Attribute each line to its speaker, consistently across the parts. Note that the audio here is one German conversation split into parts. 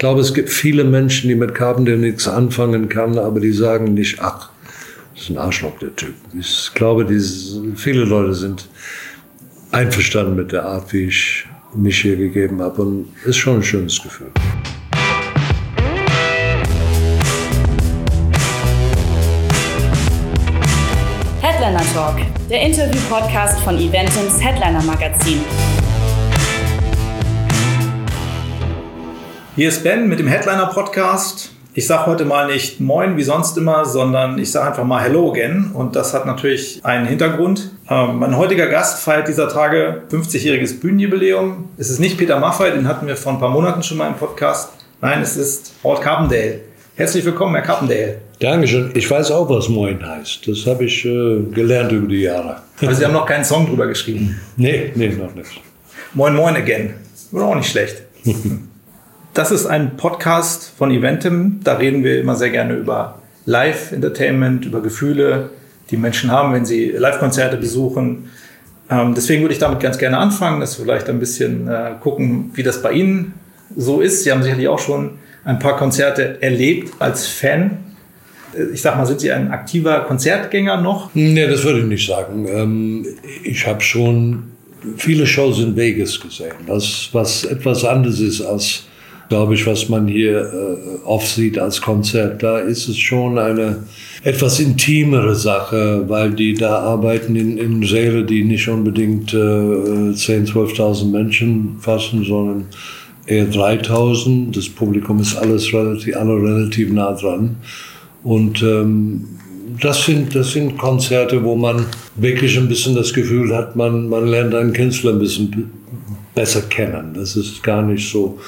Speaker 1: glaube, es gibt viele Menschen, die mit Carpenter nichts anfangen kann, aber die sagen nicht, ach, das ist ein Arschloch, der Typ. Ich glaube, viele Leute sind einverstanden mit der Art, wie ich mich hier gegeben habe. Und ist schon ein schönes Gefühl.
Speaker 2: Headliner Talk, der Interview-Podcast von Eventims Headliner Magazin.
Speaker 3: Hier ist Ben mit dem Headliner Podcast. Ich sage heute mal nicht Moin wie sonst immer, sondern ich sage einfach mal Hello again. Und das hat natürlich einen Hintergrund. Ähm, mein heutiger Gast feiert dieser Tage 50-jähriges Bühnenjubiläum. Es ist nicht Peter Maffay, den hatten wir vor ein paar Monaten schon mal im Podcast. Nein, es ist Walt Carpendale. Herzlich willkommen, Herr Carpendale.
Speaker 1: Dankeschön. Ich weiß auch, was Moin heißt. Das habe ich äh, gelernt über die Jahre.
Speaker 3: Also Sie haben noch keinen Song drüber geschrieben?
Speaker 1: Nee, nee, noch nicht.
Speaker 3: Moin Moin again. War auch nicht schlecht. Das ist ein Podcast von Eventim. Da reden wir immer sehr gerne über Live-Entertainment, über Gefühle, die Menschen haben, wenn sie Live-Konzerte besuchen. Ähm, deswegen würde ich damit ganz gerne anfangen, dass wir vielleicht ein bisschen äh, gucken, wie das bei Ihnen so ist. Sie haben sicherlich auch schon ein paar Konzerte erlebt als Fan. Äh, ich sag mal, sind Sie ein aktiver Konzertgänger noch?
Speaker 1: Nee, das würde ich nicht sagen. Ähm, ich habe schon viele Shows in Vegas gesehen, das, was etwas anderes ist als glaube ich, was man hier äh, oft sieht als Konzert. Da ist es schon eine etwas intimere Sache, weil die da arbeiten in, in Säle, die nicht unbedingt äh, 10.000, 12.000 Menschen fassen, sondern eher 3.000. Das Publikum ist alles relativ, alle relativ nah dran. Und ähm, das sind, das sind Konzerte, wo man wirklich ein bisschen das Gefühl hat, man, man lernt einen Künstler ein bisschen besser kennen. Das ist gar nicht so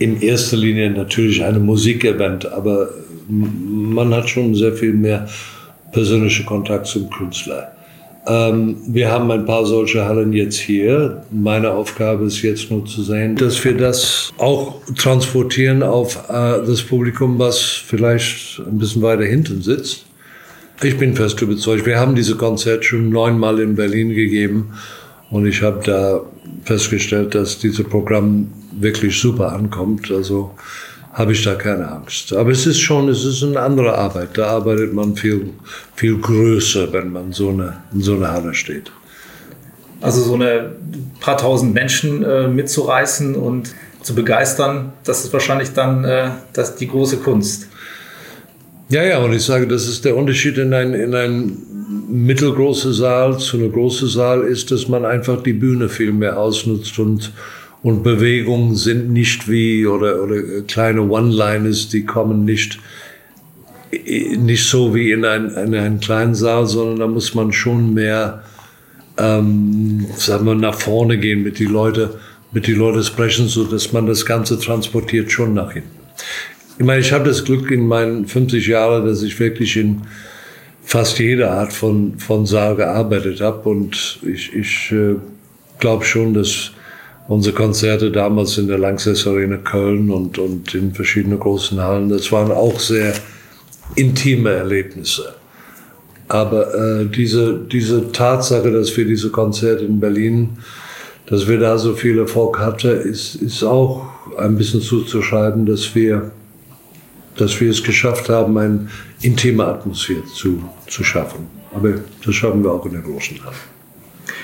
Speaker 1: in erster Linie natürlich eine Musikevent, aber man hat schon sehr viel mehr persönlichen Kontakt zum Künstler. Ähm, wir haben ein paar solche Hallen jetzt hier. Meine Aufgabe ist jetzt nur zu sehen, dass wir das auch transportieren auf äh, das Publikum, was vielleicht ein bisschen weiter hinten sitzt. Ich bin fest überzeugt. Wir haben diese Konzerte schon neunmal in Berlin gegeben und ich habe da festgestellt, dass dieses Programm wirklich super ankommt. Also habe ich da keine Angst. Aber es ist schon, es ist eine andere Arbeit. Da arbeitet man viel, viel größer, wenn man so eine, in so einer Halle steht.
Speaker 3: Also so eine paar tausend Menschen äh, mitzureißen und zu begeistern, das ist wahrscheinlich dann äh, das, die große Kunst.
Speaker 1: Ja, ja, und ich sage, das ist der Unterschied in ein, in ein mittelgroßer Saal zu einem großen Saal ist, dass man einfach die Bühne viel mehr ausnutzt und und Bewegungen sind nicht wie oder, oder kleine One-Liners, die kommen nicht, nicht so wie in, ein, in einen kleinen Saal, sondern da muss man schon mehr, ähm, sagen wir, nach vorne gehen, mit die Leute, mit die Leute sprechen, so dass man das Ganze transportiert schon nach hinten. Ich meine, ich habe das Glück in meinen 50 Jahren, dass ich wirklich in fast jeder Art von, von Saal gearbeitet habe und ich, ich äh, glaube schon, dass unsere Konzerte damals in der Lanxess Arena Köln und, und in verschiedenen großen Hallen, das waren auch sehr intime Erlebnisse. Aber äh, diese, diese Tatsache, dass wir diese Konzerte in Berlin, dass wir da so viel Erfolg hatten, ist, ist auch ein bisschen zuzuschreiben, dass wir, dass wir es geschafft haben, eine intime Atmosphäre zu, zu schaffen. Aber das schaffen wir auch in der großen Halle.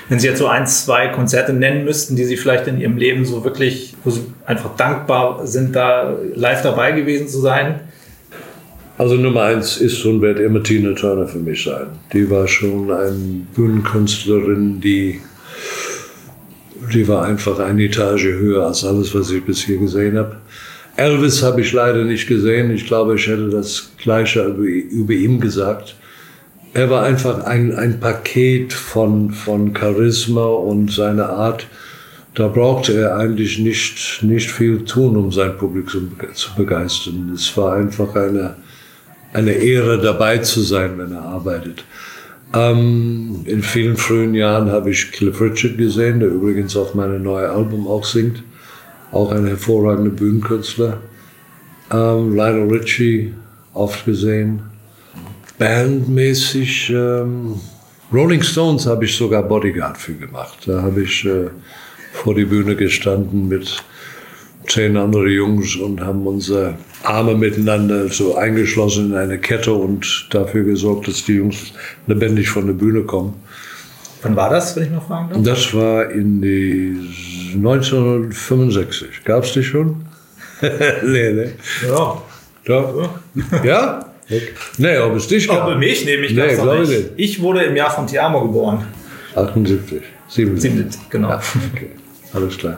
Speaker 3: Wenn Sie jetzt so ein, zwei Konzerte nennen müssten, die Sie vielleicht in Ihrem Leben so wirklich, wo Sie einfach dankbar sind, da live dabei gewesen zu sein?
Speaker 1: Also Nummer eins ist und wird immer Tina Turner für mich sein. Die war schon eine Bühnenkünstlerin, die, die war einfach eine Etage höher als alles, was ich bis hier gesehen habe. Elvis habe ich leider nicht gesehen. Ich glaube, ich hätte das Gleiche über, über ihn gesagt er war einfach ein, ein Paket von, von Charisma und seiner Art. Da brauchte er eigentlich nicht, nicht viel tun, um sein Publikum zu begeistern. Es war einfach eine, eine Ehre, dabei zu sein, wenn er arbeitet. Ähm, in vielen frühen Jahren habe ich Cliff Richard gesehen, der übrigens auf meinem neuen Album auch singt. Auch ein hervorragender Bühnenkünstler. Ähm, Lionel Richie oft gesehen bandmäßig. Ähm, Rolling Stones habe ich sogar Bodyguard für gemacht. Da habe ich äh, vor die Bühne gestanden mit zehn andere Jungs und haben unsere Arme miteinander so eingeschlossen in eine Kette und dafür gesorgt, dass die Jungs lebendig von der Bühne kommen.
Speaker 3: Wann war das, wenn ich noch fragen darf?
Speaker 1: Das war in die 1965. Gab es die schon? nee, ne?
Speaker 3: Ja.
Speaker 1: Doch. Ja? Okay. Nee, ob es dich gab?
Speaker 3: bei mich nehme ich
Speaker 1: Nee,
Speaker 3: das
Speaker 1: glaube
Speaker 3: nicht.
Speaker 1: ich nicht.
Speaker 3: Ich wurde im Jahr von Tiamo geboren.
Speaker 1: 78, 77.
Speaker 3: 77, genau.
Speaker 1: Ja, okay. Alles klar.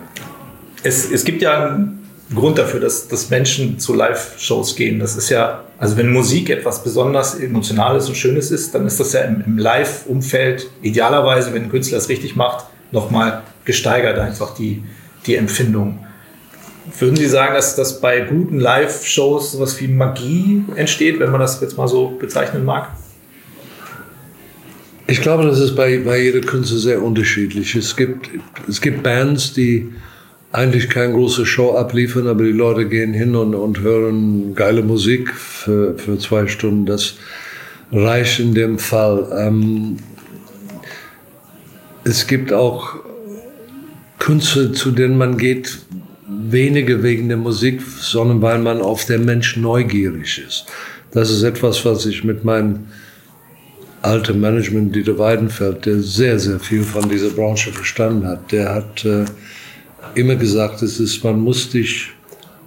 Speaker 3: Es, es gibt ja einen Grund dafür, dass, dass Menschen zu Live-Shows gehen. Das ist ja, also wenn Musik etwas besonders Emotionales und Schönes ist, dann ist das ja im, im Live-Umfeld idealerweise, wenn ein Künstler es richtig macht, nochmal gesteigert einfach die, die Empfindung. Würden Sie sagen, dass das bei guten Live-Shows sowas wie Magie entsteht, wenn man das jetzt mal so bezeichnen mag?
Speaker 1: Ich glaube, das ist bei, bei jeder Künstler sehr unterschiedlich. Es gibt, es gibt Bands, die eigentlich keine große Show abliefern, aber die Leute gehen hin und, und hören geile Musik für, für zwei Stunden. Das reicht in dem Fall. Ähm, es gibt auch Künstler, zu denen man geht, weniger wegen der Musik, sondern weil man auf den Mensch neugierig ist. Das ist etwas, was ich mit meinem alten Management, Dieter Weidenfeld, der sehr, sehr viel von dieser Branche verstanden hat, der hat äh, immer gesagt, es ist, man muss dich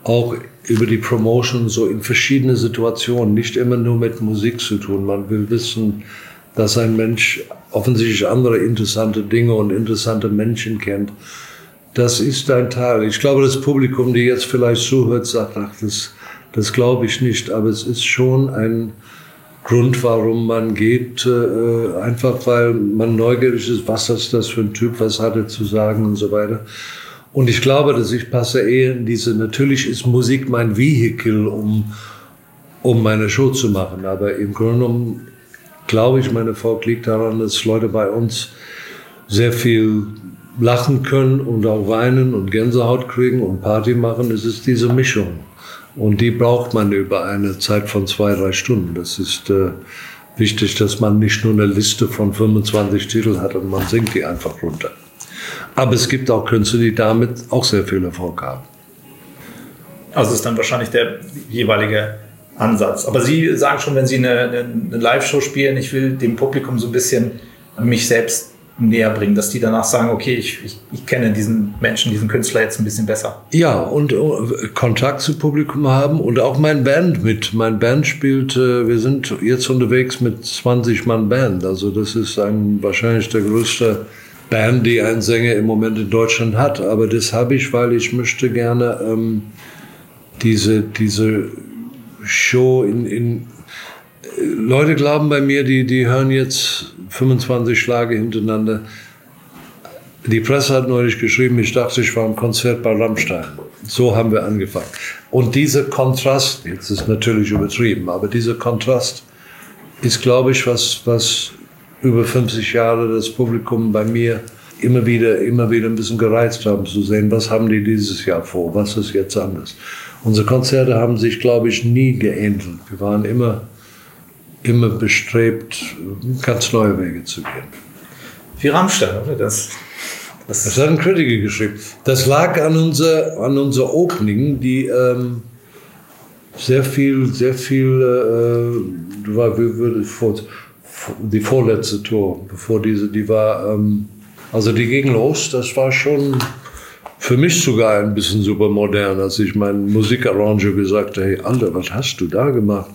Speaker 1: auch über die Promotion so in verschiedene Situationen, nicht immer nur mit Musik zu tun. Man will wissen, dass ein Mensch offensichtlich andere interessante Dinge und interessante Menschen kennt. Das ist ein Teil. Ich glaube, das Publikum, die jetzt vielleicht zuhört, sagt, ach, das, das glaube ich nicht. Aber es ist schon ein Grund, warum man geht. Äh, einfach, weil man neugierig ist, was ist das für ein Typ, was hat er zu sagen und so weiter. Und ich glaube, dass ich passe eher in diese, natürlich ist Musik mein Vehikel, um, um meine Show zu machen. Aber im Grunde genommen glaube ich, mein Erfolg liegt daran, dass Leute bei uns sehr viel lachen können und auch weinen und Gänsehaut kriegen und Party machen. Es ist diese Mischung. Und die braucht man über eine Zeit von zwei, drei Stunden. Das ist äh, wichtig, dass man nicht nur eine Liste von 25 Titeln hat und man singt die einfach runter. Aber es gibt auch Künstler, die damit auch sehr viel Erfolg haben.
Speaker 3: Also ist dann wahrscheinlich der jeweilige Ansatz. Aber Sie sagen schon, wenn Sie eine, eine Live-Show spielen, ich will dem Publikum so ein bisschen mich selbst näher bringen, dass die danach sagen, okay, ich, ich, ich kenne diesen Menschen, diesen Künstler jetzt ein bisschen besser.
Speaker 1: Ja, und äh, Kontakt zu Publikum haben und auch mein Band mit. Mein Band spielt, äh, wir sind jetzt unterwegs mit 20 Mann Band. Also das ist ein, wahrscheinlich der größte Band, die ein Sänger im Moment in Deutschland hat. Aber das habe ich, weil ich möchte gerne ähm, diese, diese Show in, in Leute glauben bei mir, die, die hören jetzt 25 Schlage hintereinander. Die Presse hat neulich geschrieben, ich dachte, ich war im Konzert bei Rammstein. So haben wir angefangen. Und dieser Kontrast, jetzt ist natürlich übertrieben, aber dieser Kontrast ist, glaube ich, was, was über 50 Jahre das Publikum bei mir immer wieder, immer wieder ein bisschen gereizt haben, zu sehen, was haben die dieses Jahr vor, was ist jetzt anders. Unsere Konzerte haben sich, glaube ich, nie geähnelt. Wir waren immer immer bestrebt, ganz neue Wege zu gehen.
Speaker 3: Wie Rammstein, oder? Das,
Speaker 1: das, das hat ein Kritiker geschrieben. Das lag an unser, an unser Opening, die ähm, sehr viel, sehr viel, äh, war, wie würde vor, die vorletzte Tour, bevor diese, die war, ähm, also die ging los, das war schon für mich sogar ein bisschen super modern, als ich meinen Musikarranger gesagt habe, hey, Alter, was hast du da gemacht?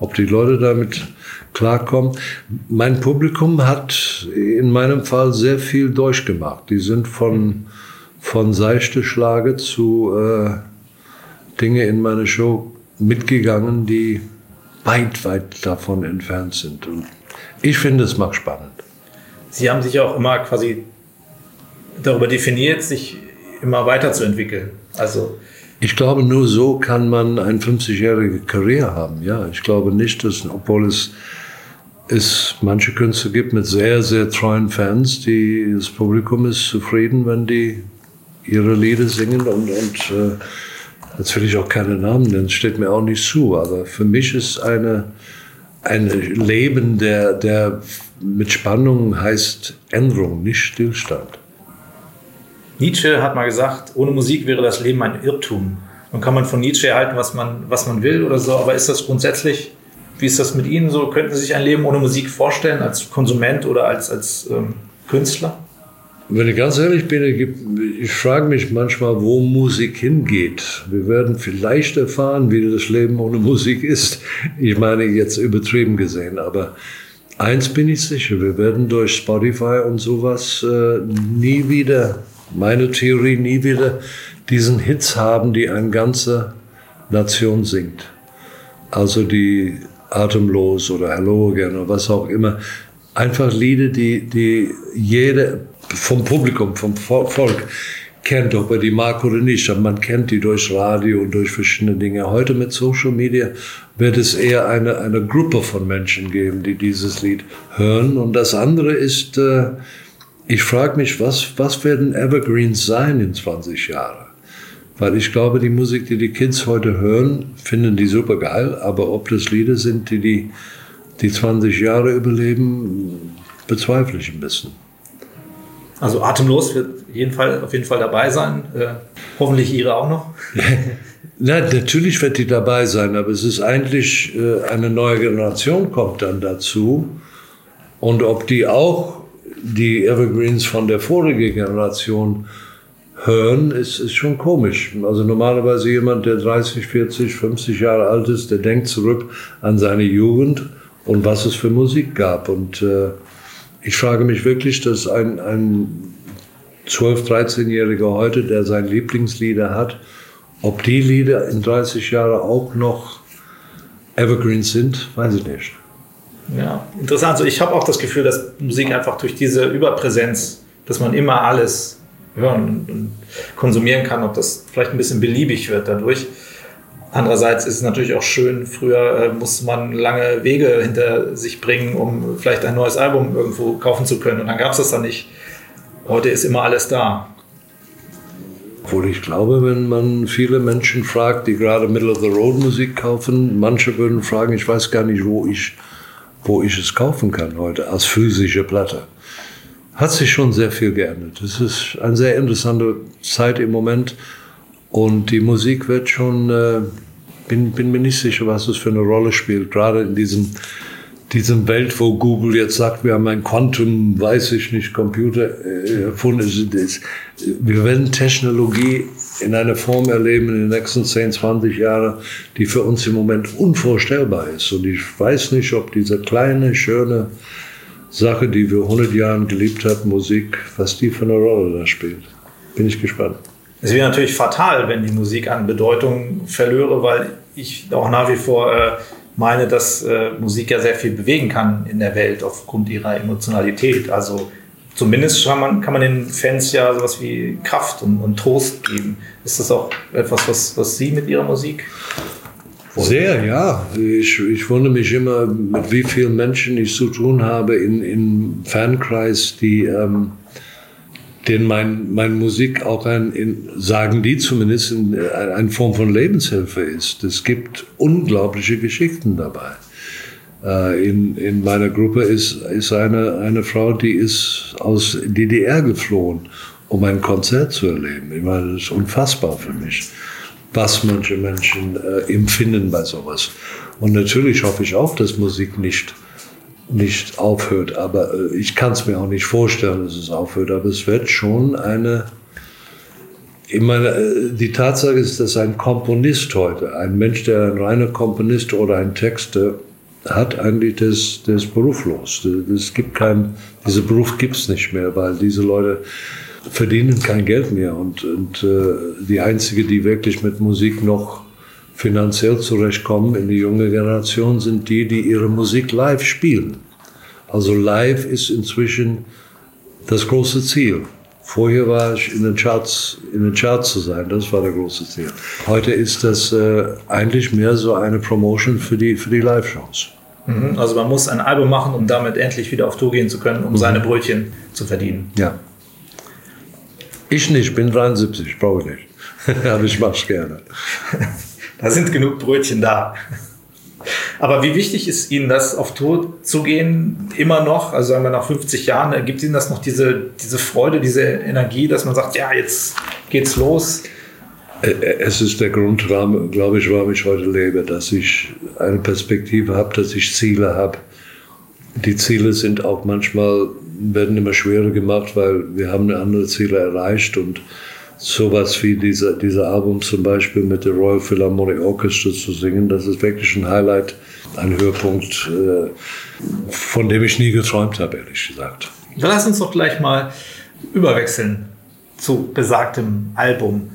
Speaker 1: Ob die Leute damit klarkommen. Mein Publikum hat in meinem Fall sehr viel durchgemacht. Die sind von, von seichte Schlage zu äh, Dinge in meine Show mitgegangen, die weit, weit davon entfernt sind. Und ich finde, es macht spannend.
Speaker 3: Sie haben sich auch immer quasi darüber definiert, sich immer weiterzuentwickeln. Also
Speaker 1: ich glaube, nur so kann man eine 50-jährige Karriere haben. Ja, ich glaube nicht, dass, obwohl es, es manche Künstler gibt mit sehr, sehr treuen Fans, die, das Publikum ist zufrieden, wenn die ihre Lieder singen und, und äh, jetzt will ich auch keine Namen nennen, steht mir auch nicht zu, aber für mich ist eine, ein Leben, der, der mit Spannung heißt Änderung, nicht Stillstand.
Speaker 3: Nietzsche hat mal gesagt, ohne Musik wäre das Leben ein Irrtum. Nun kann man von Nietzsche erhalten, was man, was man will oder so, aber ist das grundsätzlich, wie ist das mit Ihnen so? Könnten Sie sich ein Leben ohne Musik vorstellen, als Konsument oder als, als ähm, Künstler?
Speaker 1: Wenn ich ganz ehrlich bin, ich, ich frage mich manchmal, wo Musik hingeht. Wir werden vielleicht erfahren, wie das Leben ohne Musik ist. Ich meine, jetzt übertrieben gesehen, aber eins bin ich sicher, wir werden durch Spotify und sowas äh, nie wieder, meine Theorie, nie wieder diesen Hits haben, die eine ganze Nation singt. Also die Atemlos oder Hello Again oder was auch immer. Einfach Lieder, die, die jede vom Publikum, vom Volk kennt, ob er die mag oder nicht. Aber man kennt die durch Radio und durch verschiedene Dinge. Heute mit Social Media wird es eher eine, eine Gruppe von Menschen geben, die dieses Lied hören. Und das andere ist, äh, ich frage mich, was, was werden Evergreens sein in 20 Jahren? Weil ich glaube, die Musik, die die Kids heute hören, finden die super geil. Aber ob das Lieder sind, die die, die 20 Jahre überleben, bezweifle ich ein bisschen.
Speaker 3: Also atemlos wird jeden Fall, auf jeden Fall dabei sein. Äh, hoffentlich Ihre auch noch.
Speaker 1: Na, natürlich wird die dabei sein, aber es ist eigentlich äh, eine neue Generation kommt dann dazu. Und ob die auch die Evergreens von der vorigen Generation hören, ist, ist schon komisch. Also normalerweise jemand, der 30, 40, 50 Jahre alt ist, der denkt zurück an seine Jugend und was es für Musik gab. Und äh, ich frage mich wirklich, dass ein, ein 12-, 13-Jähriger heute, der seine Lieblingslieder hat, ob die Lieder in 30 Jahren auch noch Evergreens sind, weiß ich nicht.
Speaker 3: Ja, interessant. Also ich habe auch das Gefühl, dass Musik einfach durch diese Überpräsenz, dass man immer alles hören und konsumieren kann, ob das vielleicht ein bisschen beliebig wird dadurch, Andererseits ist es natürlich auch schön, früher äh, musste man lange Wege hinter sich bringen, um vielleicht ein neues Album irgendwo kaufen zu können. Und dann gab es das dann nicht. Heute ist immer alles da.
Speaker 1: Obwohl ich glaube, wenn man viele Menschen fragt, die gerade Middle-of-the-Road-Musik kaufen, manche würden fragen, ich weiß gar nicht, wo ich, wo ich es kaufen kann heute als physische Platte. Hat sich schon sehr viel geändert. Es ist eine sehr interessante Zeit im Moment und die Musik wird schon, äh, bin, bin mir nicht sicher, was es für eine Rolle spielt, gerade in diesem, diesem Welt, wo Google jetzt sagt, wir haben ein Quantum, weiß ich nicht, Computer äh, erfunden. Wir werden Technologie in einer Form erleben in den nächsten 10, 20 Jahren, die für uns im Moment unvorstellbar ist. Und ich weiß nicht, ob diese kleine, schöne Sache, die wir 100 Jahren geliebt haben, Musik, was die für eine Rolle da spielt. Bin ich gespannt.
Speaker 3: Es wäre natürlich fatal, wenn die Musik an Bedeutung verlöre, weil ich auch nach wie vor äh, meine, dass äh, Musik ja sehr viel bewegen kann in der Welt aufgrund ihrer Emotionalität. Also zumindest kann man, kann man den Fans ja sowas wie Kraft und, und Trost geben. Ist das auch etwas, was, was Sie mit Ihrer Musik
Speaker 1: sehr, ja. Ich, ich wundere mich immer, mit wie vielen Menschen ich zu tun habe in, in Fankreis, die ähm, denen mein, meine Musik auch ein, in, sagen die zumindest, in, äh, eine Form von Lebenshilfe ist. Es gibt unglaubliche Geschichten dabei. Äh, in, in meiner Gruppe ist, ist eine, eine Frau, die ist aus DDR geflohen, um ein Konzert zu erleben. Ich meine, das ist unfassbar für mich, was manche Menschen äh, empfinden bei sowas. Und natürlich hoffe ich auch, dass Musik nicht nicht aufhört. Aber äh, ich kann es mir auch nicht vorstellen, dass es aufhört. Aber es wird schon eine. Ich meine, äh, die Tatsache ist, dass ein Komponist heute, ein Mensch, der ein reiner Komponist oder ein Texter hat, eigentlich das, das beruflos. Es gibt kein, dieser Beruf gibt es nicht mehr, weil diese Leute verdienen kein Geld mehr. Und, und äh, die einzige, die wirklich mit Musik noch finanziell zurechtkommen in die junge Generation, sind die, die ihre Musik live spielen. Also live ist inzwischen das große Ziel. Vorher war ich in den Charts, in den Charts zu sein, das war der große Ziel. Heute ist das äh, eigentlich mehr so eine Promotion für die, für die Live-Shows.
Speaker 3: Mhm. Also man muss ein Album machen, um damit endlich wieder auf Tour gehen zu können, um mhm. seine Brötchen zu verdienen.
Speaker 1: Ja. Ich nicht, bin 73, brauche ich nicht. Aber ich mache es gerne.
Speaker 3: da sind genug Brötchen da. Aber wie wichtig ist Ihnen das, auf Tour zu gehen, immer noch? Also sagen wir nach 50 Jahren, äh, gibt Ihnen das noch diese, diese Freude, diese Energie, dass man sagt, ja, jetzt geht's los?
Speaker 1: Es ist der Grund, glaube ich, warum ich heute lebe, dass ich eine Perspektive habe, dass ich Ziele habe. Die Ziele sind auch manchmal, werden immer schwerer gemacht, weil wir haben andere Ziele erreicht und sowas wie dieser, dieser Album zum Beispiel mit der Royal Philharmonic Orchestra zu singen, das ist wirklich ein Highlight, ein Höhepunkt, äh, von dem ich nie geträumt habe, ehrlich gesagt.
Speaker 3: Dann lass uns doch gleich mal überwechseln zu besagtem Album.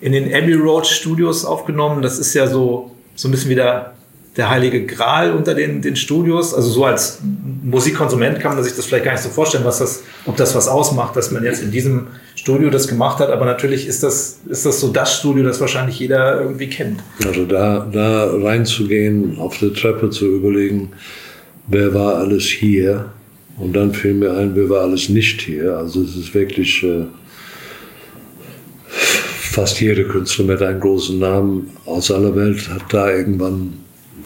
Speaker 3: In den Abbey Road Studios aufgenommen, das ist ja so, so ein bisschen wieder der heilige Gral unter den, den Studios. Also so als Musikkonsument kann man sich das vielleicht gar nicht so vorstellen, was das, ob das was ausmacht, dass man jetzt in diesem Studio das gemacht hat. Aber natürlich ist das, ist das so das Studio, das wahrscheinlich jeder irgendwie kennt.
Speaker 1: Also da, da reinzugehen, auf der Treppe zu überlegen, wer war alles hier? Und dann fiel mir ein, wer war alles nicht hier? Also es ist wirklich... Äh, fast jeder Künstler mit einem großen Namen aus aller Welt hat da irgendwann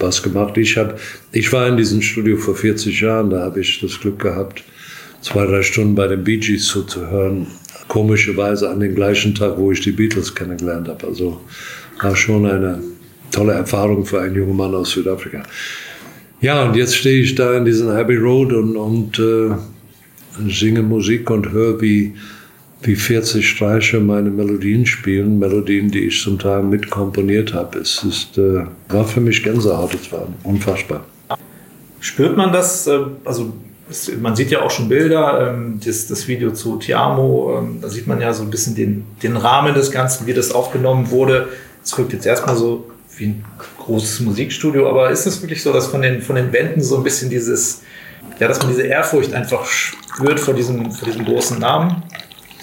Speaker 1: was gemacht. Ich, hab, ich war in diesem Studio vor 40 Jahren, da habe ich das Glück gehabt, zwei, drei Stunden bei den Bee Gees zuzuhören. Komischerweise an dem gleichen Tag, wo ich die Beatles kennengelernt habe. Also war schon eine tolle Erfahrung für einen jungen Mann aus Südafrika. Ja, und jetzt stehe ich da in diesem Abbey Road und, und äh, singe Musik und höre, wie wie 40 Streicher meine Melodien spielen, Melodien, die ich zum Teil mitkomponiert habe. Es ist, äh, war für mich Gänsehaut, es war unfassbar.
Speaker 3: Spürt man das? Äh, also man sieht ja auch schon Bilder, ähm, das, das Video zu Tiamo, ähm, da sieht man ja so ein bisschen den, den Rahmen des Ganzen, wie das aufgenommen wurde. Es wirkt jetzt erstmal so wie ein großes Musikstudio, aber ist es wirklich so, dass von den, von den Wänden so ein bisschen dieses, ja, dass man diese Ehrfurcht einfach spürt vor diesem, vor diesem großen Namen?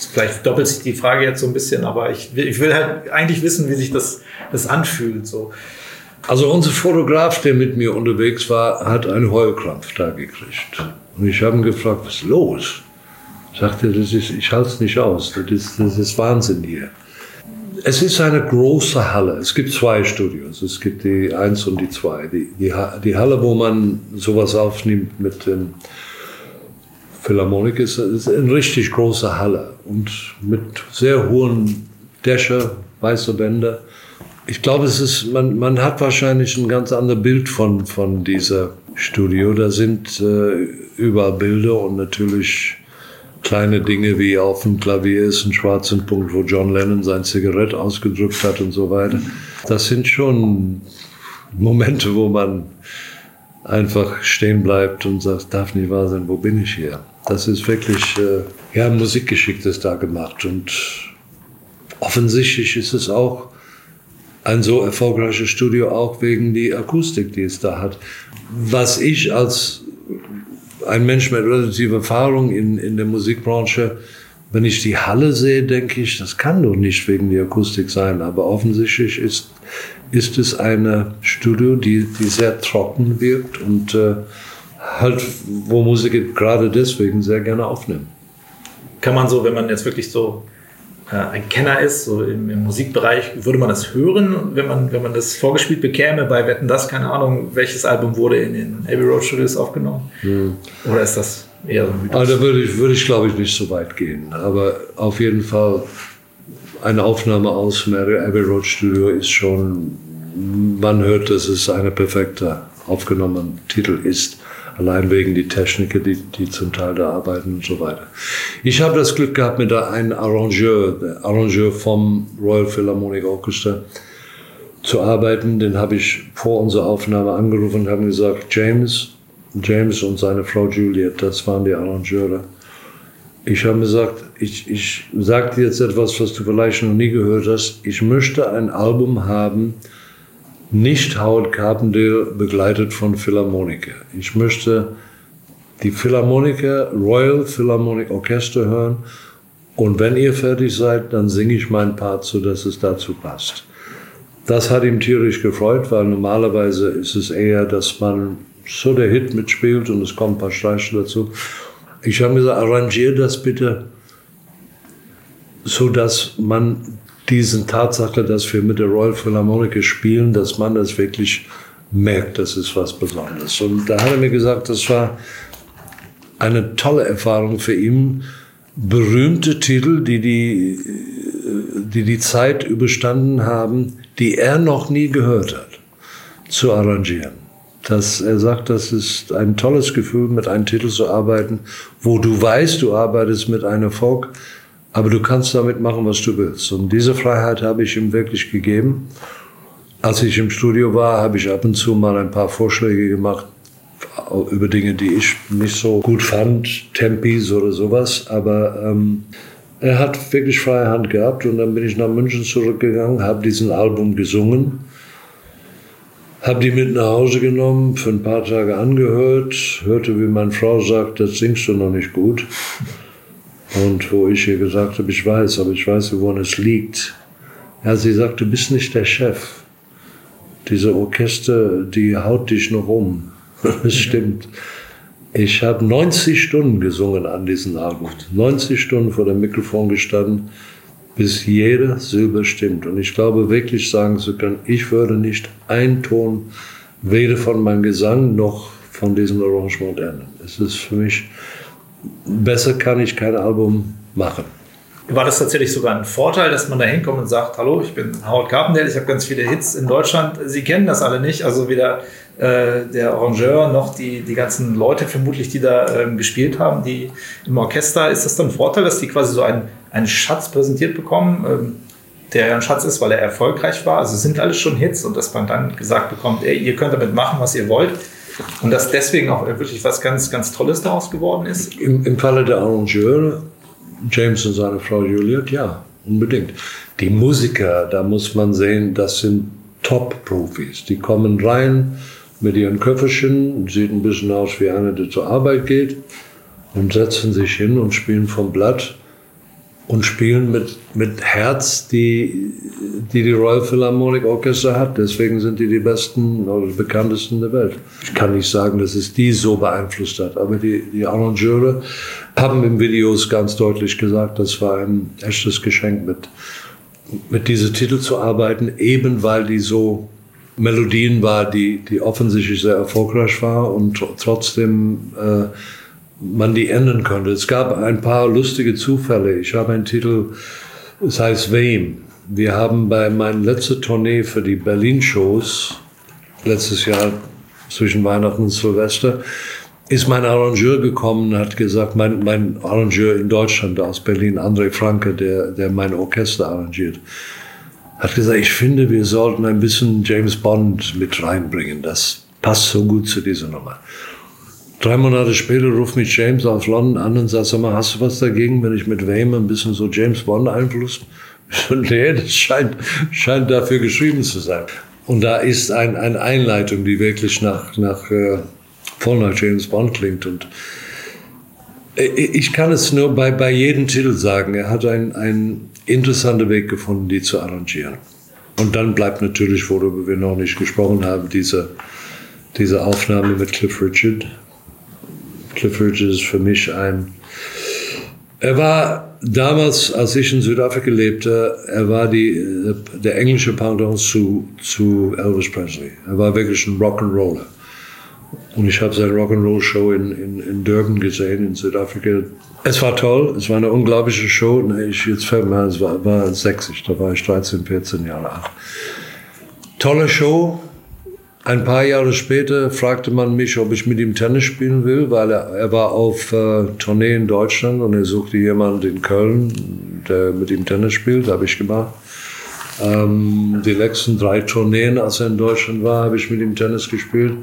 Speaker 3: Vielleicht doppelt sich die Frage jetzt so ein bisschen, aber ich will, ich will halt eigentlich wissen, wie sich das, das anfühlt. So.
Speaker 1: Also unser Fotograf, der mit mir unterwegs war, hat einen Heulkrampf da gekriegt. Und ich habe ihn gefragt, was ist los? Sagte, das ist, ich halte es nicht aus, das ist, das ist Wahnsinn hier. Es ist eine große Halle. Es gibt zwei Studios. Es gibt die eins und die zwei. Die, die, die Halle, wo man sowas aufnimmt mit den Philharmonik ist, ist eine richtig große Halle und mit sehr hohen Dächer, weiße Wände. Ich glaube, es ist, man, man hat wahrscheinlich ein ganz anderes Bild von, von dieser Studio. Da sind äh, überall Bilder und natürlich kleine Dinge wie auf dem Klavier ist ein schwarzer Punkt, wo John Lennon sein Zigarett ausgedrückt hat und so weiter. Das sind schon Momente, wo man einfach stehen bleibt und sagt, darf nicht wahr sein, wo bin ich hier? Das ist wirklich, äh, ja, Musikgeschick da gemacht. Und offensichtlich ist es auch ein so erfolgreiches Studio, auch wegen der Akustik, die es da hat. Was ich als ein Mensch mit relativer Erfahrung in, in der Musikbranche, wenn ich die Halle sehe, denke ich, das kann doch nicht wegen der Akustik sein. Aber offensichtlich ist, ist es eine Studio, die, die sehr trocken wirkt und äh, halt, wo Musiker gerade deswegen sehr gerne aufnehmen.
Speaker 3: Kann man so, wenn man jetzt wirklich so äh, ein Kenner ist, so im, im, Musikbereich, würde man das hören, wenn man, wenn man das vorgespielt bekäme bei Wetten das, keine Ahnung, welches Album wurde in den Abbey Road Studios aufgenommen? Hm. Oder ist das eher so ein
Speaker 1: Mythos? Also da würde ich, würde ich glaube ich, nicht so weit gehen. Aber auf jeden Fall eine Aufnahme aus dem Abbey Road Studio ist schon, man hört, dass es eine perfekte aufgenommene Titel ist. Allein wegen die Techniker, die, die zum Teil da arbeiten und so weiter. Ich habe das Glück gehabt mit einem Arrangeur, der Arrangeur vom Royal Philharmonic Orchestra, zu arbeiten. Den habe ich vor unserer Aufnahme angerufen und habe gesagt, James, James und seine Frau Juliet, das waren die Arrangeure. Ich habe gesagt, ich, ich sage dir jetzt etwas, was du vielleicht noch nie gehört hast. Ich möchte ein Album haben, nicht Howard Carpendale begleitet von Philharmoniker. Ich möchte die Philharmoniker, Royal Philharmonic Orchester hören und wenn ihr fertig seid, dann singe ich meinen Part so, dass es dazu passt. Das hat ihm tierisch gefreut, weil normalerweise ist es eher, dass man so der Hit mitspielt und es kommen ein paar Streiche dazu. Ich habe gesagt, arrangiert das bitte, so dass man diesen Tatsache, dass wir mit der Royal Philharmonic spielen, dass man das wirklich merkt, das ist was Besonderes. Und da hat er mir gesagt, das war eine tolle Erfahrung für ihn, berühmte Titel, die die, die, die Zeit überstanden haben, die er noch nie gehört hat, zu arrangieren. Das, er sagt, das ist ein tolles Gefühl, mit einem Titel zu arbeiten, wo du weißt, du arbeitest mit einem Volk, aber du kannst damit machen, was du willst. Und diese Freiheit habe ich ihm wirklich gegeben. Als ich im Studio war, habe ich ab und zu mal ein paar Vorschläge gemacht über Dinge, die ich nicht so gut fand, Tempis oder sowas. Aber ähm, er hat wirklich freie Hand gehabt und dann bin ich nach München zurückgegangen, habe diesen Album gesungen, habe die mit nach Hause genommen, für ein paar Tage angehört, hörte, wie meine Frau sagt, das singst du noch nicht gut. Und wo ich ihr gesagt habe, ich weiß, aber ich weiß, woran es liegt. Ja, sie sagt, du bist nicht der Chef. Diese Orchester, die haut dich noch um. Das stimmt. Ich habe 90 Stunden gesungen an diesem Album. 90 Stunden vor dem Mikrofon gestanden, bis jede Silbe stimmt. Und ich glaube wirklich sagen zu können, ich würde nicht einen Ton weder von meinem Gesang noch von diesem Arrangement ändern. Es ist für mich besser kann ich kein Album machen.
Speaker 3: War das tatsächlich sogar ein Vorteil, dass man da hinkommt und sagt, hallo, ich bin Howard Carpendale, ich habe ganz viele Hits in Deutschland. Sie kennen das alle nicht, also weder äh, der Arrangeur noch die, die ganzen Leute vermutlich, die da ähm, gespielt haben, die im Orchester. Ist das dann ein Vorteil, dass die quasi so einen, einen Schatz präsentiert bekommen, ähm, der ein Schatz ist, weil er erfolgreich war? Also sind alles schon Hits und dass man dann gesagt bekommt, ey, ihr könnt damit machen, was ihr wollt. Und dass deswegen auch wirklich was ganz, ganz Tolles daraus geworden ist?
Speaker 1: Im, im Falle der Arrangeure, James und seine Frau Juliet, ja, unbedingt. Die Musiker, da muss man sehen, das sind Top-Profis. Die kommen rein mit ihren Köfferchen, sieht ein bisschen aus wie einer, der zur Arbeit geht, und setzen sich hin und spielen vom Blatt und spielen mit, mit Herz, die, die die Royal Philharmonic Orchestra hat. Deswegen sind die die besten oder bekanntesten der Welt. Ich kann nicht sagen, dass es die so beeinflusst hat, aber die, die Arrangeure haben im Videos ganz deutlich gesagt, das war ein echtes Geschenk, mit, mit diesen Titel zu arbeiten, eben weil die so Melodien war, die, die offensichtlich sehr erfolgreich war und trotzdem äh, man die ändern konnte. Es gab ein paar lustige Zufälle. Ich habe einen Titel, es heißt Wem. Wir haben bei meiner letzten Tournee für die Berlin-Shows, letztes Jahr zwischen Weihnachten und Silvester, ist mein Arrangeur gekommen und hat gesagt, mein, mein Arrangeur in Deutschland aus Berlin, André Franke, der, der mein Orchester arrangiert, hat gesagt, ich finde, wir sollten ein bisschen James Bond mit reinbringen. Das passt so gut zu dieser Nummer. Drei Monate später ruft mich James aus London an und sagt, sag mal, hast du was dagegen, wenn ich mit Wayne ein bisschen so James Bond Einfluss? nee, das scheint, scheint dafür geschrieben zu sein. Und da ist ein, eine Einleitung, die wirklich nach, nach, äh, voll nach James Bond klingt. Und äh, ich kann es nur bei, bei jedem Titel sagen. Er hat einen, einen interessanten Weg gefunden, die zu arrangieren. Und dann bleibt natürlich, worüber wir noch nicht gesprochen haben, diese, diese Aufnahme mit Cliff Richard, Cliff Richard ist für mich ein. Er war damals, als ich in Südafrika lebte, er war die, der englische Pendant zu, zu Elvis Presley. Er war wirklich ein Rock'n'Roller. Und ich habe seine Rock'n'Roll-Show in, in, in Durban gesehen, in Südafrika. Es war toll, es war eine unglaubliche Show. Ich, jetzt fällt mir es war, war 60, da war ich 13, 14 Jahre alt. Tolle Show, ein paar Jahre später fragte man mich, ob ich mit ihm Tennis spielen will, weil er, er war auf äh, Tournee in Deutschland und er suchte jemanden in Köln, der mit ihm Tennis spielt. Habe ich gemacht. Ähm, die letzten drei Tourneen, als er in Deutschland war, habe ich mit ihm Tennis gespielt.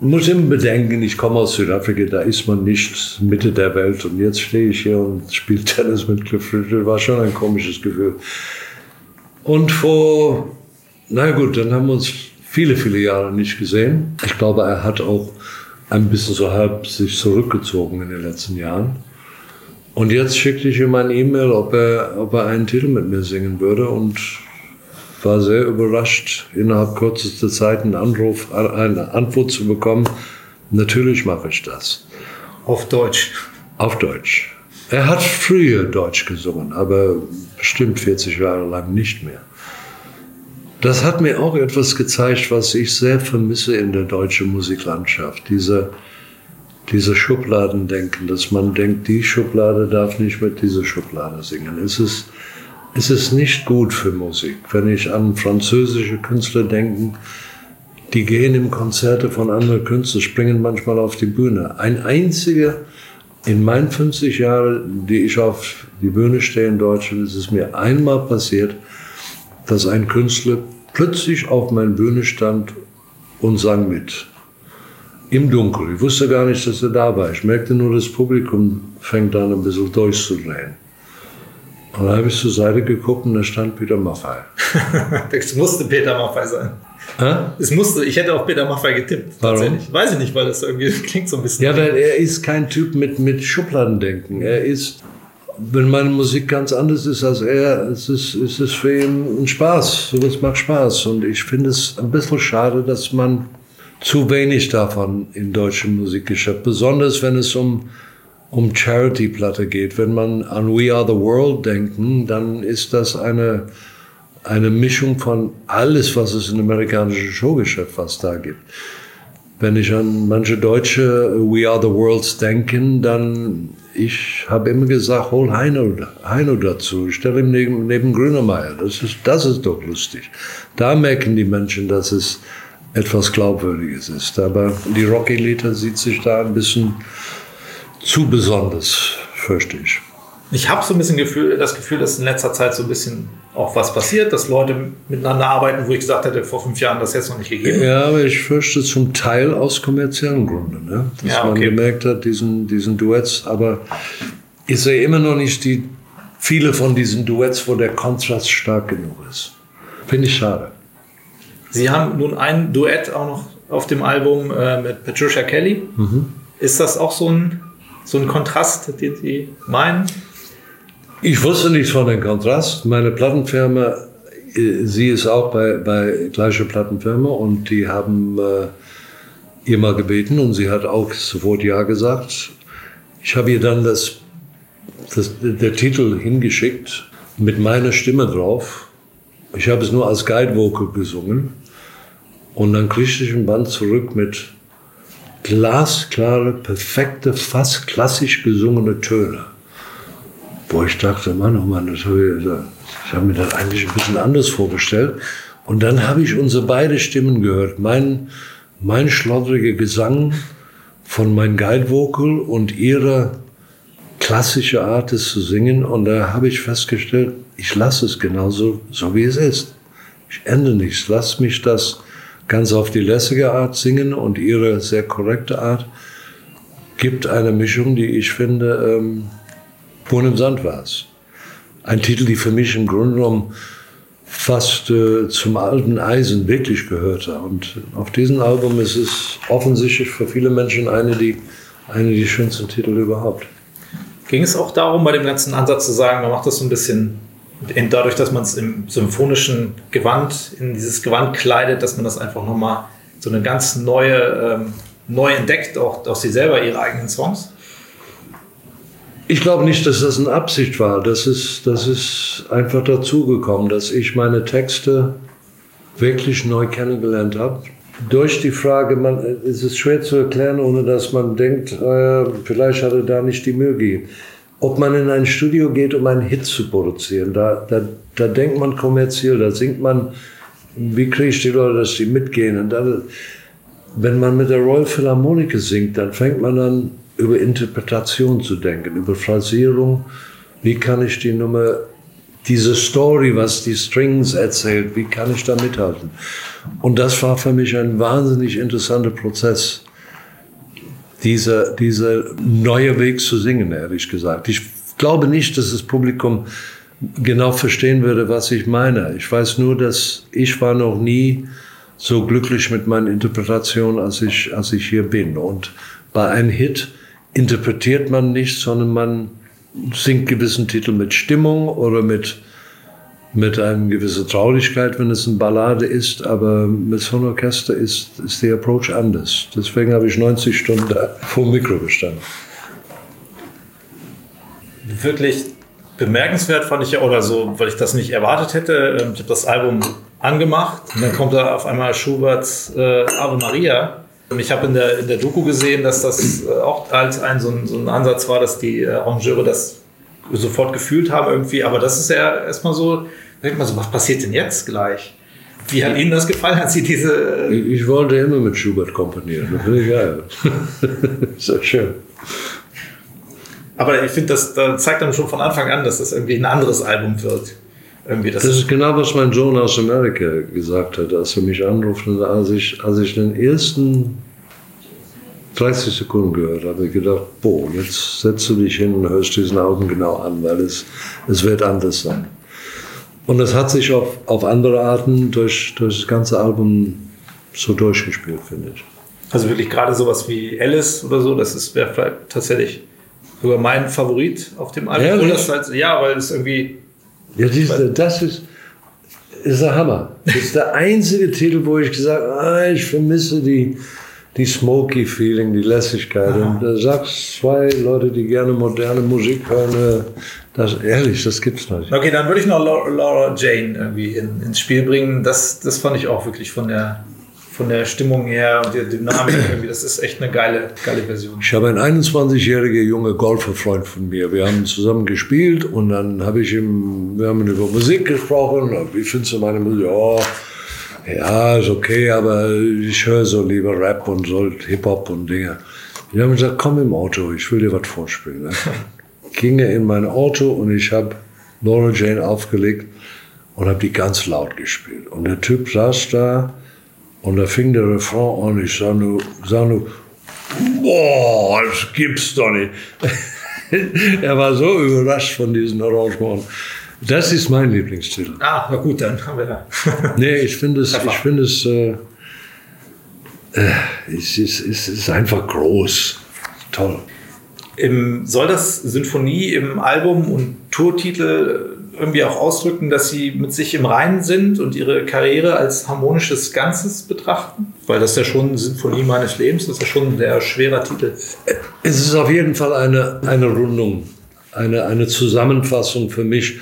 Speaker 1: Ich muss immer bedenken, ich komme aus Südafrika, da ist man nicht Mitte der Welt und jetzt stehe ich hier und spiele Tennis mit Cliff Richard. War schon ein komisches Gefühl. Und vor, na gut, dann haben wir uns viele, viele Jahre nicht gesehen. Ich glaube, er hat auch ein bisschen so halb sich zurückgezogen in den letzten Jahren. Und jetzt schickte ich ihm ein E-Mail, ob er, ob er einen Titel mit mir singen würde und war sehr überrascht, innerhalb kürzester Zeit einen Anruf, eine Antwort zu bekommen. Natürlich mache ich das.
Speaker 3: Auf Deutsch.
Speaker 1: Auf Deutsch. Er hat früher Deutsch gesungen, aber bestimmt 40 Jahre lang nicht mehr. Das hat mir auch etwas gezeigt, was ich sehr vermisse in der deutschen Musiklandschaft. Diese, diese Schubladendenken, dass man denkt, die Schublade darf nicht mit dieser Schublade singen. Es ist, es ist nicht gut für Musik. Wenn ich an französische Künstler denke, die gehen im Konzerte von anderen Künstlern, springen manchmal auf die Bühne. Ein einziger in meinen 50 Jahren, die ich auf die Bühne stehe in Deutschland, ist es mir einmal passiert, dass ein Künstler plötzlich auf meiner Bühne stand und sang mit. Im Dunkeln. Ich wusste gar nicht, dass er da war. Ich merkte nur, das Publikum fängt an ein bisschen durchzudrehen. Und dann habe ich zur Seite geguckt und da stand Peter Maffay.
Speaker 3: das musste Peter Maffay sein. Hä? Es musste, ich hätte auf Peter Maffay getippt.
Speaker 1: Warum?
Speaker 3: Weiß ich nicht, weil das irgendwie klingt so ein bisschen.
Speaker 1: Ja, weil er ist kein Typ mit, mit Schubladendenken. Er ist wenn meine Musik ganz anders ist als er, es ist, es für ihn ein Spaß. Sowas macht Spaß. Und ich finde es ein bisschen schade, dass man zu wenig davon in deutschen Musikgeschäft, besonders wenn es um, um Charity-Platte geht. Wenn man an We Are the World denken, dann ist das eine, eine Mischung von alles, was es im amerikanischen Showgeschäft fast da gibt. Wenn ich an manche deutsche We Are the Worlds denken, dann ich habe immer gesagt, hol Heino, Heino dazu, stell ihn neben, neben Grünemeyer. Das ist, das ist doch lustig. Da merken die Menschen, dass es etwas Glaubwürdiges ist. Aber die Rock-Elite sieht sich da ein bisschen zu besonders, fürchte ich.
Speaker 3: Ich habe so ein bisschen Gefühl, das Gefühl, dass in letzter Zeit so ein bisschen auch was passiert, dass Leute miteinander arbeiten, wo ich gesagt hätte, vor fünf Jahren das jetzt noch nicht gegeben.
Speaker 1: Ja, aber ich fürchte zum Teil aus kommerziellen Gründen. Ne? Dass ja, okay. man gemerkt hat, diesen, diesen Duets, aber ich sehe immer noch nicht die, viele von diesen Duets, wo der Kontrast stark genug ist. Finde ich schade.
Speaker 3: Sie haben nun ein Duett auch noch auf dem Album äh, mit Patricia Kelly. Mhm. Ist das auch so ein, so ein Kontrast, den Sie meinen?
Speaker 1: Ich wusste nichts von dem Kontrast. Meine Plattenfirma, äh, sie ist auch bei, bei gleicher Plattenfirma und die haben äh, ihr mal gebeten und sie hat auch sofort Ja gesagt. Ich habe ihr dann das, das, der Titel hingeschickt mit meiner Stimme drauf. Ich habe es nur als Guide Vocal gesungen und dann kriegte ich ein Band zurück mit glasklare, perfekte, fast klassisch gesungene Töne wo ich dachte, Mann, oh Mann, das habe ich, ich habe mir das eigentlich ein bisschen anders vorgestellt. Und dann habe ich unsere beide Stimmen gehört. Mein, mein schlotteriger Gesang von meinem Guide Vocal und ihre klassische Art, es zu singen. Und da habe ich festgestellt, ich lasse es genauso, so wie es ist. Ich ändere nichts. Lass mich das ganz auf die lässige Art singen und ihre sehr korrekte Art gibt eine Mischung, die ich finde, ähm, Wohnen im Sand war es. Ein Titel, die für mich im Grunde genommen fast äh, zum alten Eisen wirklich gehörte. Und auf diesem Album ist es offensichtlich für viele Menschen eine, die, eine der schönsten Titel überhaupt.
Speaker 3: Ging es auch darum, bei dem ganzen Ansatz zu sagen, man macht das so ein bisschen dadurch, dass man es im symphonischen Gewand, in dieses Gewand kleidet, dass man das einfach nochmal so eine ganz neue, ähm, neu entdeckt, auch, auch sie selber ihre eigenen Songs?
Speaker 1: Ich glaube nicht, dass das eine Absicht war. Das ist, das ist einfach dazugekommen, dass ich meine Texte wirklich neu kennengelernt habe. Durch die Frage, man, es ist schwer zu erklären, ohne dass man denkt, äh, vielleicht hat er da nicht die Mühe gegeben. Ob man in ein Studio geht, um einen Hit zu produzieren, da, da, da denkt man kommerziell, da singt man, wie kriege ich die Leute, dass die mitgehen. Und dann, wenn man mit der Royal Philharmoniker singt, dann fängt man an, über Interpretation zu denken, über Phrasierung. Wie kann ich die Nummer, diese Story, was die Strings erzählt, wie kann ich da mithalten? Und das war für mich ein wahnsinnig interessanter Prozess, dieser, dieser neue Weg zu singen, ehrlich gesagt. Ich glaube nicht, dass das Publikum genau verstehen würde, was ich meine. Ich weiß nur, dass ich war noch nie so glücklich mit meiner Interpretation, als ich, als ich hier bin. Und bei einem Hit interpretiert man nicht, sondern man singt gewissen Titel mit Stimmung oder mit, mit einer gewissen Traurigkeit, wenn es eine Ballade ist. Aber mit so einem Orchester ist, ist der Approach anders. Deswegen habe ich 90 Stunden vor dem Mikro gestanden.
Speaker 3: Wirklich bemerkenswert fand ich ja, oder so, weil ich das nicht erwartet hätte. Ähm, ich habe das Album angemacht und dann kommt da auf einmal Schuberts äh, Ave Maria. Und ich habe in der, in der Doku gesehen, dass das äh, auch als ein so, ein so ein Ansatz war, dass die äh, Arrangeure das sofort gefühlt haben irgendwie. Aber das ist ja erstmal so, denkt man so, was passiert denn jetzt gleich? Wie hat Ihnen das gefallen, als Sie diese...
Speaker 1: Ich, ich wollte immer mit Schubert komponieren. Das finde ich geil. Sehr schön.
Speaker 3: Aber ich finde, das da zeigt dann schon von Anfang an, dass das irgendwie ein anderes Album wird. Irgendwie das,
Speaker 1: Das ist genau, was mein Sohn aus Amerika gesagt hat, als er mich anruft. Und als ich, als ich den ersten 30 Sekunden gehört habe, habe ich gedacht, boah, jetzt setzt du dich hin und hörst diesen Album genau an, weil es, es wird anders sein. Und das hat sich auf, auf andere Arten durch, durch das ganze Album so durchgespielt, finde ich.
Speaker 3: Also wirklich gerade sowas wie Alice oder so, das ist wäre vielleicht tatsächlich sogar mein Favorit auf dem Album. Das halt, ja, weil es irgendwie
Speaker 1: Ja, diese, das ist, ist der Hammer. Das ist der einzige Titel, wo ich gesagt habe, ah, ich vermisse die, die Smoky-Feeling, die Lässigkeit. Und da sagst zwei Leute, die gerne moderne Musik hören, äh, das, ehrlich, das gibt's nicht.
Speaker 3: Okay, dann würde ich noch Laura, Laura Jane irgendwie in, ins Spiel bringen. Das, das fand ich auch wirklich von der, von der Stimmung her und der Dynamik irgendwie. Das ist echt eine geile, geile Version.
Speaker 1: Ich habe einen 21-jähriger junge Golferfreund von mir. Wir haben zusammen gespielt und dann habe ich ihm, wir haben über Musik gesprochen. Wie findest du meine Musik? Oh, ja, ist okay, aber ich höre so lieber Rap und so Hip-Hop und Dinge. Wir haben gesagt, komm im Auto, ich will dir was vorspielen. Ne? Ging er in mein Auto und ich habe Laura Jane aufgelegt und habe die ganz laut gespielt. Und der Typ saß da und da fing der Refrain an. Ich sah nur, sah nur Boah, das gibt's doch nicht. er war so überrascht von diesem Arrangement. Das ist mein Lieblingstitel.
Speaker 3: Ah, na gut, dann haben wir da.
Speaker 1: Nee, ich finde es, ich finde es, äh, äh, es, ist, es ist einfach groß. Toll.
Speaker 3: Im, soll das Sinfonie im Album und Tourtitel irgendwie auch ausdrücken, dass sie mit sich im Reinen sind und ihre Karriere als harmonisches Ganzes betrachten? Weil das ist ja schon Sinfonie meines Lebens, das ist ja schon ein sehr schwerer Titel.
Speaker 1: Es ist auf jeden Fall eine, eine Rundung, eine, eine Zusammenfassung für mich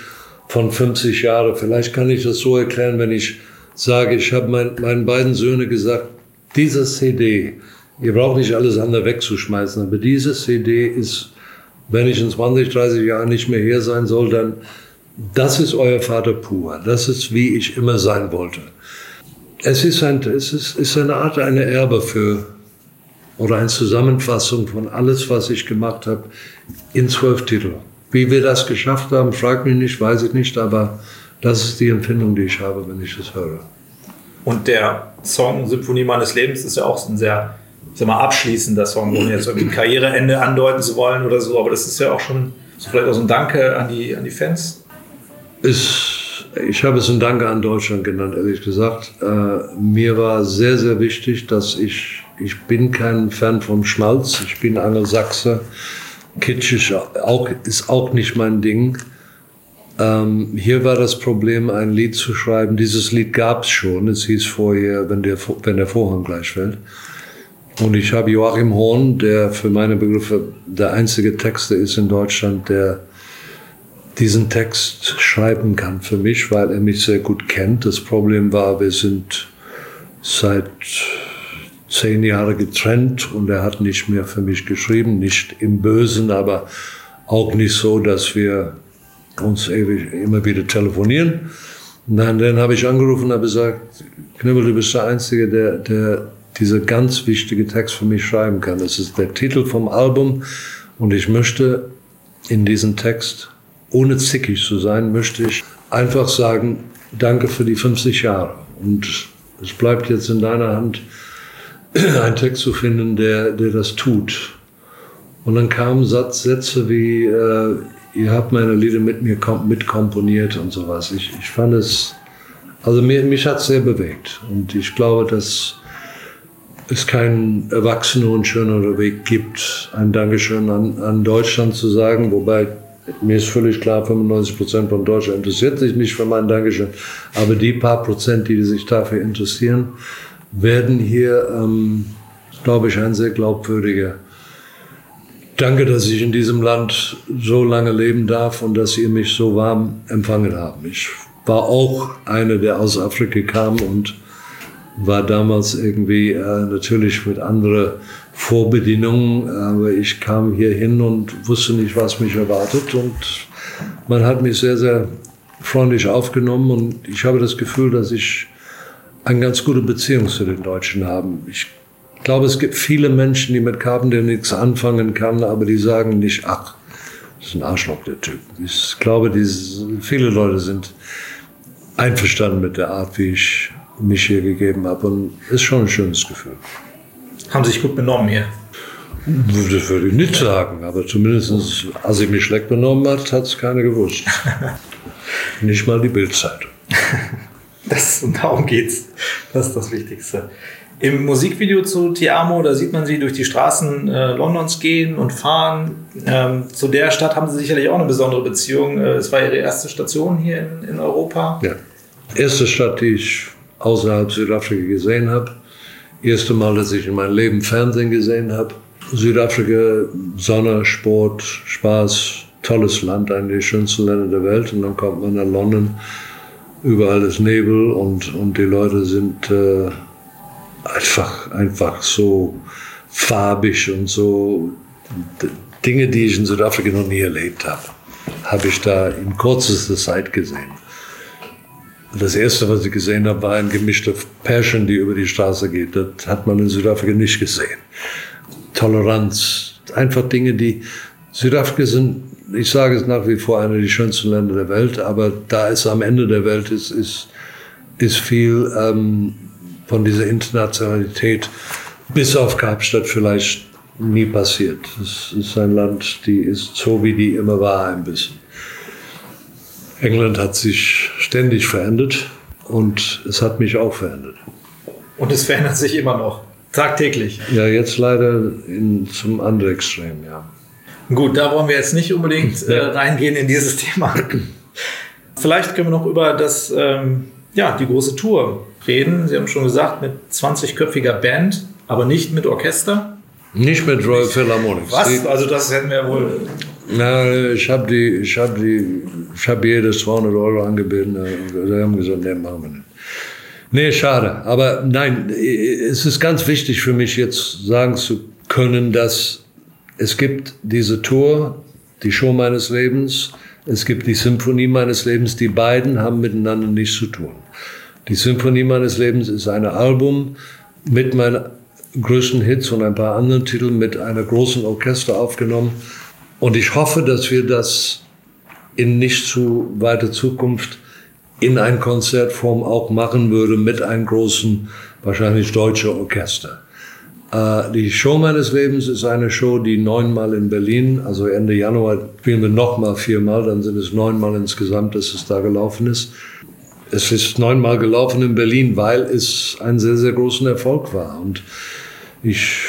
Speaker 1: von 50 Jahren. Vielleicht kann ich das so erklären, wenn ich sage, ich habe mein, meinen beiden Söhnen gesagt, diese CD, ihr braucht nicht alles andere wegzuschmeißen, aber diese CD ist, wenn ich in 20, 30 Jahren nicht mehr hier sein soll, dann das ist euer Vater pur. Das ist, wie ich immer sein wollte. Es ist, ein, es ist, ist eine Art, eine Erbe für, oder eine Zusammenfassung von alles, was ich gemacht habe, in zwölf Titel. Wie wir das geschafft haben, fragt mich nicht, weiß ich nicht, aber das ist die Empfindung, die ich habe, wenn ich das höre.
Speaker 3: Und der Song Symphonie meines Lebens ist ja auch ein sehr, ich sag mal, abschließender Song, ohne jetzt irgendwie Karriereende andeuten zu wollen oder so, aber das ist ja auch schon so vielleicht auch so ein Danke an die, an die Fans.
Speaker 1: Ist, ich habe es ein Danke an Deutschland genannt, ehrlich gesagt. Äh, mir war sehr, sehr wichtig, dass ich, ich bin kein Fan vom Schmalz, ich bin Angelsachse. Kitschig auch, ist auch nicht mein Ding. Ähm, hier war das Problem, ein Lied zu schreiben. Dieses Lied gab es schon. Es hieß vorher, wenn der, wenn der Vorhang gleich fällt. Und ich habe Joachim Horn, der für meine Begriffe der einzige Texter ist in Deutschland, der diesen Text schreiben kann für mich, weil er mich sehr gut kennt. Das Problem war, wir sind seit zehn Jahren getrennt und er hat nicht mehr für mich geschrieben, nicht im Bösen, aber auch nicht so, dass wir uns ewig immer wieder telefonieren. Und dann, habe ich angerufen und habe gesagt, Knibbel, du bist der Einzige, der, der diese ganz wichtige Text für mich schreiben kann. Das ist der Titel vom Album und ich möchte in diesem Text ohne zickig zu sein, möchte ich einfach sagen, danke für die 50 Jahre. Und es bleibt jetzt in deiner Hand, einen Text zu finden, der, der das tut. Und dann kamen Satz, Sätze wie, äh, ihr habt meine Lieder mit mir kom mitkomponiert und sowas. Ich, ich fand es, also mir, mich hat es sehr bewegt. Und ich glaube, dass es keinen erwachsenen und schöneren Weg gibt, ein Dankeschön an, an Deutschland zu sagen, wobei mir ist völlig klar, 95 Prozent von Deutschland interessiert sich nicht für mein Dankeschön. Aber die paar Prozent, die sich dafür interessieren, werden hier, ähm, glaube ich, ein sehr glaubwürdiger. Danke, dass ich in diesem Land so lange leben darf und dass ihr mich so warm empfangen habt. Ich war auch einer, der aus Afrika kam und war damals irgendwie äh, natürlich mit anderen Vorbedingungen, aber ich kam hier hin und wusste nicht, was mich erwartet und man hat mich sehr, sehr freundlich aufgenommen und ich habe das Gefühl, dass ich eine ganz gute Beziehung zu den Deutschen habe. Ich glaube, es gibt viele Menschen, die mit Carpenter nichts anfangen kann, aber die sagen nicht, ach, das ist ein Arschloch, der Typ. Ich glaube, viele Leute sind einverstanden mit der Art, wie ich mich hier gegeben habe. Und ist schon ein schönes Gefühl.
Speaker 3: Haben sich gut benommen hier?
Speaker 1: Das würde ich nicht sagen, aber zumindest, als ich mich schlecht benommen hat, hat es keiner gewusst. nicht mal die Bildzeitung.
Speaker 3: Das, darum geht's. Das ist das Wichtigste. Im Musikvideo zu Ti Amo, da sieht man sie durch die Straßen äh, Londons gehen und fahren. Ähm, zu der Stadt haben sie sicherlich auch eine besondere Beziehung. Äh, es war ihre erste Station hier in, in Europa.
Speaker 1: Ja. Erste Stadt, die ich außerhalb Südafrika gesehen habe. Erste Mal, dass ich in meinem Leben Fernsehen gesehen habe. Südafrika, Sonne, Sport, Spaß, tolles Land, eine der schönsten Länder der Welt. Und dann kommt man nach London, überall ist Nebel und, und die Leute sind äh, einfach, einfach so farbig und so Dinge, die ich in Südafrika noch nie erlebt habe, habe ich da in kürzester Zeit gesehen. Das erste, was ich gesehen habe, war ein gemischter Passion, die über die Straße geht. Das hat man in Südafrika nicht gesehen. Toleranz, einfach Dinge, die Südafrika sind, ich sage es nach wie vor, einer der schönsten Länder der Welt, aber da es am Ende der Welt ist, ist, ist viel ähm, von dieser Internationalität bis auf Kapstadt vielleicht nie passiert. Es ist ein Land, die ist so, wie die immer war, ein bisschen. England hat sich ständig verändert und es hat mich auch verändert.
Speaker 3: Und es verändert sich immer noch, tagtäglich.
Speaker 1: Ja, jetzt leider in, zum anderen Extrem, ja.
Speaker 3: Gut, da wollen wir jetzt nicht unbedingt äh, reingehen in dieses Thema. Vielleicht können wir noch über das, ähm, ja, die große Tour reden. Sie haben schon gesagt, mit 20-köpfiger Band, aber nicht mit Orchester.
Speaker 1: Nicht mit Royal Philharmonics.
Speaker 3: Was? Also das hätten wir wohl
Speaker 1: na, ich habe die, ich habe die, ich habe jedes 200 Euro angeboten. Sie haben gesagt, nee, machen wir nicht. Nee, schade. Aber nein, es ist ganz wichtig für mich jetzt sagen zu können, dass es gibt diese Tour, die Show meines Lebens, es gibt die Symphonie meines Lebens. Die beiden haben miteinander nichts zu tun. Die Symphonie meines Lebens ist ein Album mit meinen größten Hits und ein paar anderen Titeln mit einer großen Orchester aufgenommen und ich hoffe, dass wir das in nicht zu weiter Zukunft in ein Konzertform auch machen würde mit einem großen, wahrscheinlich deutschen Orchester. Äh, die Show meines Lebens ist eine Show, die neunmal in Berlin, also Ende Januar spielen wir nochmal viermal, dann sind es neunmal insgesamt, dass es da gelaufen ist. Es ist neunmal gelaufen in Berlin, weil es ein sehr, sehr großen Erfolg war. Und ich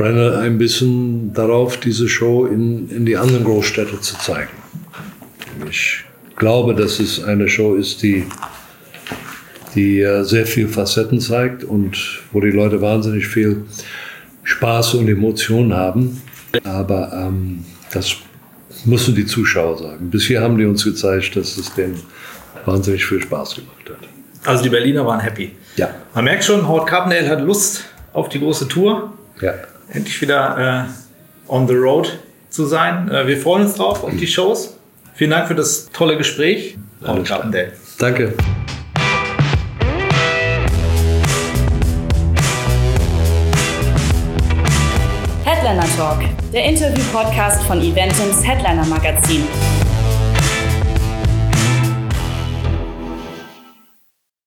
Speaker 1: brenne ein bisschen darauf, diese Show in, in die anderen Großstädte zu zeigen. Ich glaube, dass es eine Show ist, die, die sehr viel Facetten zeigt und wo die Leute wahnsinnig viel Spaß und Emotionen haben. Aber ähm, das müssen die Zuschauer sagen. Bisher haben die uns gezeigt, dass es denen wahnsinnig viel Spaß gemacht hat.
Speaker 3: Also die Berliner waren happy.
Speaker 1: Ja.
Speaker 3: Man merkt schon, Howard Carpendale hat Lust auf die große Tour.
Speaker 1: Ja
Speaker 3: endlich wieder äh, on the road zu sein. Äh, wir freuen uns drauf auf die Shows. Vielen Dank für das tolle Gespräch.
Speaker 1: Alles Danke.
Speaker 2: Headliner Talk, der Interview-Podcast von Eventums Headliner Magazin.